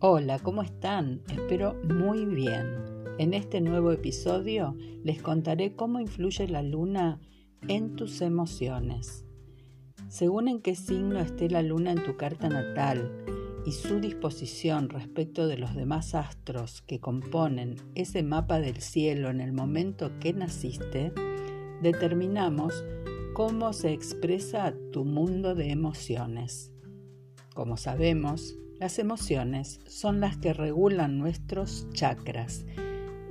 Hola, ¿cómo están? Espero muy bien. En este nuevo episodio les contaré cómo influye la luna en tus emociones. Según en qué signo esté la luna en tu carta natal y su disposición respecto de los demás astros que componen ese mapa del cielo en el momento que naciste, determinamos cómo se expresa tu mundo de emociones. Como sabemos, las emociones son las que regulan nuestros chakras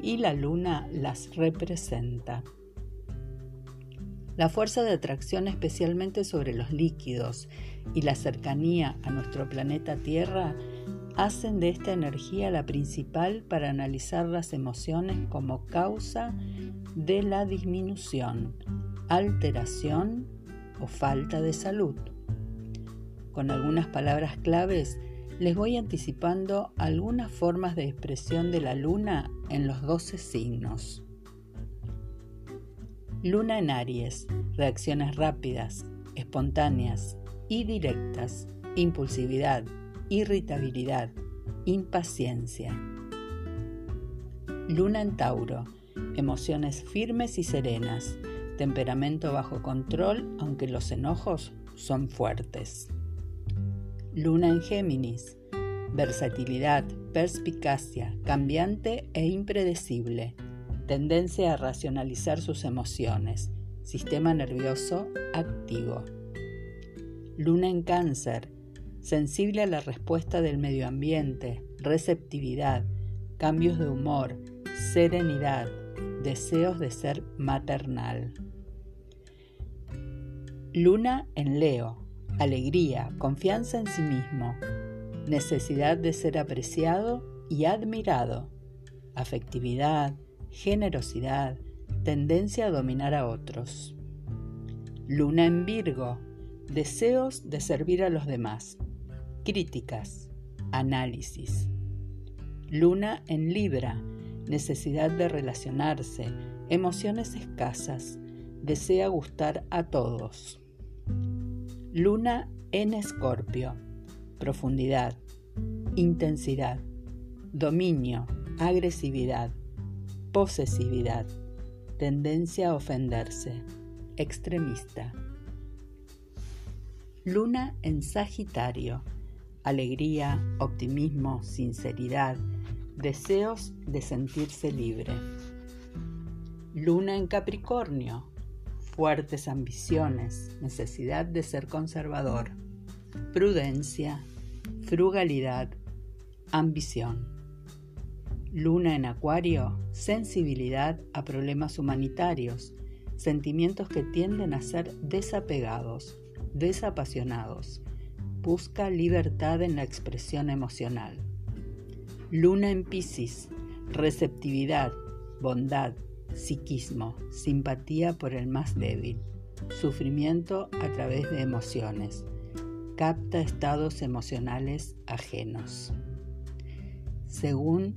y la luna las representa. La fuerza de atracción especialmente sobre los líquidos y la cercanía a nuestro planeta Tierra hacen de esta energía la principal para analizar las emociones como causa de la disminución, alteración o falta de salud. Con algunas palabras claves les voy anticipando algunas formas de expresión de la luna en los 12 signos. Luna en Aries, reacciones rápidas, espontáneas y directas, impulsividad, irritabilidad, impaciencia. Luna en Tauro, emociones firmes y serenas, temperamento bajo control aunque los enojos son fuertes. Luna en Géminis. Versatilidad, perspicacia, cambiante e impredecible. Tendencia a racionalizar sus emociones. Sistema nervioso activo. Luna en Cáncer. Sensible a la respuesta del medio ambiente, receptividad, cambios de humor, serenidad, deseos de ser maternal. Luna en Leo alegría, confianza en sí mismo, necesidad de ser apreciado y admirado, afectividad, generosidad, tendencia a dominar a otros. Luna en Virgo, deseos de servir a los demás, críticas, análisis. Luna en Libra, necesidad de relacionarse, emociones escasas, desea gustar a todos. Luna en Escorpio. Profundidad, intensidad, dominio, agresividad, posesividad, tendencia a ofenderse, extremista. Luna en Sagitario. Alegría, optimismo, sinceridad, deseos de sentirse libre. Luna en Capricornio fuertes ambiciones, necesidad de ser conservador, prudencia, frugalidad, ambición. Luna en Acuario, sensibilidad a problemas humanitarios, sentimientos que tienden a ser desapegados, desapasionados. Busca libertad en la expresión emocional. Luna en Pisces, receptividad, bondad, psiquismo, simpatía por el más débil, sufrimiento a través de emociones, capta estados emocionales ajenos. Según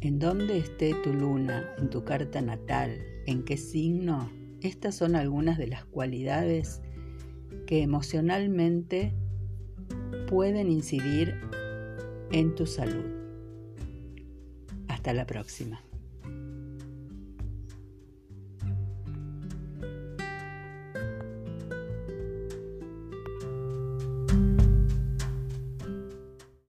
en dónde esté tu luna en tu carta natal, en qué signo, estas son algunas de las cualidades que emocionalmente pueden incidir en tu salud. Hasta la próxima.